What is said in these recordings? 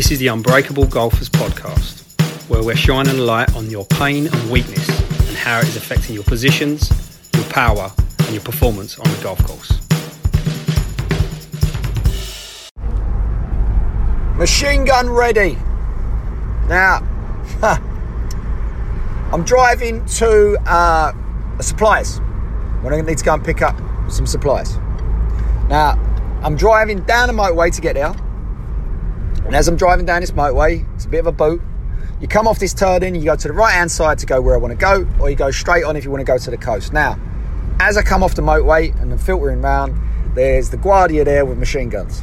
This is the Unbreakable Golfers podcast, where we're shining a light on your pain and weakness and how it is affecting your positions, your power, and your performance on the golf course. Machine gun ready. Now, I'm driving to uh, a suppliers. When I need to go and pick up some supplies. Now, I'm driving down the motorway to get there. And as I'm driving down this motorway, it's a bit of a boot. You come off this turning, you go to the right hand side to go where I want to go, or you go straight on if you want to go to the coast. Now, as I come off the motorway and I'm filtering round, there's the Guardia there with machine guns.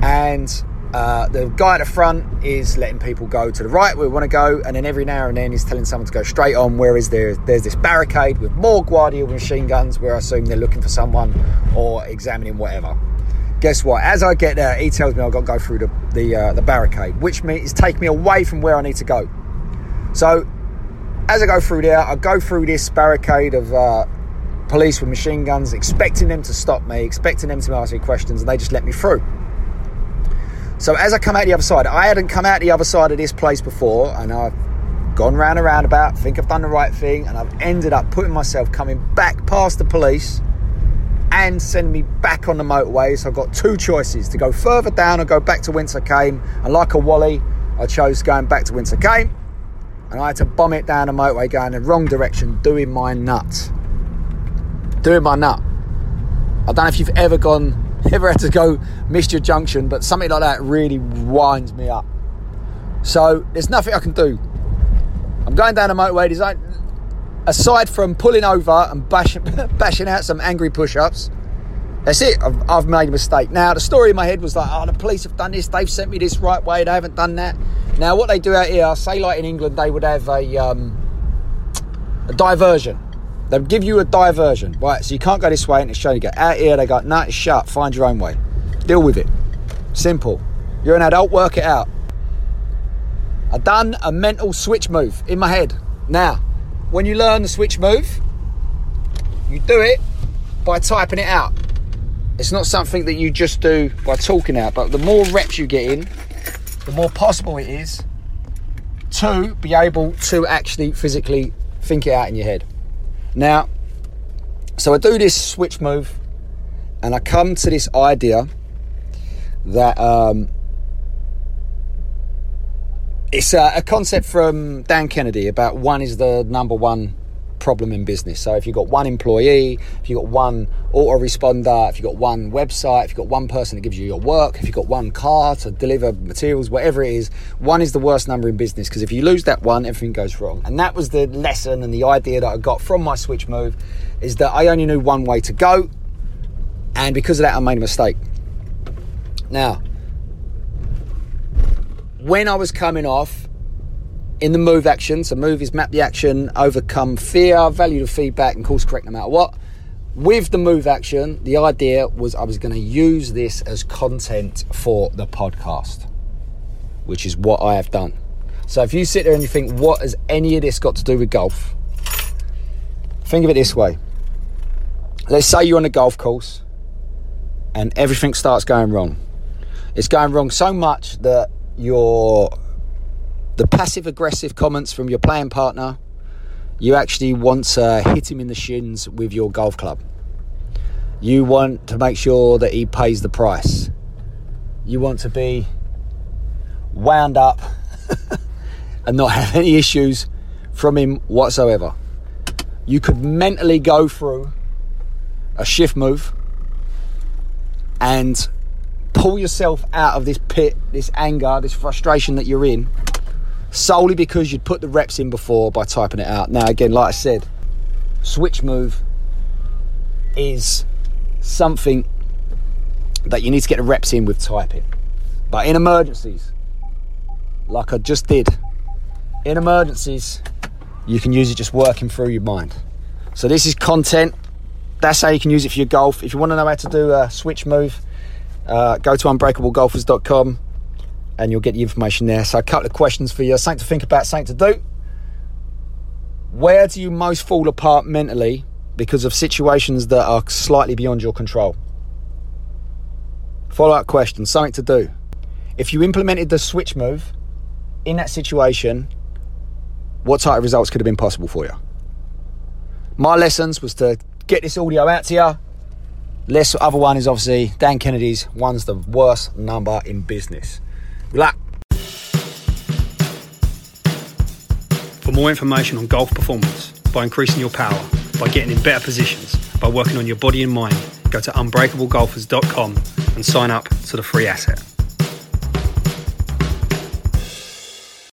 And uh, the guy at the front is letting people go to the right where we want to go, and then every now and then he's telling someone to go straight on. Whereas there, there's this barricade with more Guardia with machine guns, where I assume they're looking for someone or examining whatever. Guess what? As I get there, he tells me I've got to go through the the, uh, the barricade, which means take me away from where I need to go. So as I go through there, I go through this barricade of uh, police with machine guns, expecting them to stop me, expecting them to ask me questions, and they just let me through. So as I come out the other side, I hadn't come out the other side of this place before, and I've gone round and roundabout, think I've done the right thing, and I've ended up putting myself coming back past the police and sending me back on the motorway. So I've got two choices to go further down or go back to Windsor came. And like a Wally, I chose going back to Windsor came. And I had to bomb it down the motorway going the wrong direction, doing my nut. Doing my nut. I don't know if you've ever gone ever had to go missed your junction, but something like that really winds me up. So there's nothing I can do. I'm going down the motorway. There's aside from pulling over and bashing, bashing out some angry push-ups, that's it. I've, I've, made a mistake. Now the story in my head was like, oh, the police have done this. They've sent me this right way. They haven't done that. Now what they do out here, I say like in England, they would have a um, a diversion. They'll give you a diversion, right? So you can't go this way and it's showing you go out here. They go, nah, it's shut. Find your own way. Deal with it. Simple. You're an adult. Work it out. I done a mental switch move in my head. Now, when you learn the switch move, you do it by typing it out. It's not something that you just do by talking out, but the more reps you get in, the more possible it is to be able to actually physically think it out in your head. Now, so I do this switch move and I come to this idea that um, it's a, a, concept from Dan Kennedy about one is the number one problem in business. So if you've got one employee, if you've got one autoresponder, if you've got one website, if you've got one person that gives you your work, if you've got one car to deliver materials, whatever it is, one is the worst number in business because if you lose that one, everything goes wrong. And that was the lesson and the idea that I got from my switch move is that I only knew one way to go. And because of that, I made a mistake. Now, when I was coming off, in the move action. So move is map the action, overcome fear, value the feedback, and course correct no matter what. With the move action, the idea was I was going to use this as content for the podcast, which is what I have done. So if you sit there and you think, what has any of this got to do with golf? Think of it this way. Let's say you're on a golf course and everything starts going wrong. It's going wrong so much that you're the passive aggressive comments from your playing partner, you actually want to hit him in the shins with your golf club. You want to make sure that he pays the price. You want to be wound up and not have any issues from him whatsoever. You could mentally go through a shift move and pull yourself out of this pit, this anger, this frustration that you're in solely because you'd put the reps in before by typing it out. Now, again, like I said, switch move is something that you need to get the reps in with typing. But in emergencies, like I just did, in emergencies, you can use it just working through your mind. So this is content. That's how you can use it for your golf. If you want to know how to do a switch move, uh, go to unbreakablegolfers.com and you'll get the information there. So, a couple of questions for you, something to think about, something to do. Where do you most fall apart mentally because of situations that are slightly beyond your control? Follow up question, something to do. if you implemented the switch move in that situation, what type of results could have been possible for you? My lessons was to get this audio out to you. Less other one is obviously Dan Kennedy's. One's the worst number in business. Good luck. For more information on golf performance, by increasing your power, by getting in better positions, by working on your body and mind, go to unbreakablegolfers.com and sign up to the free asset.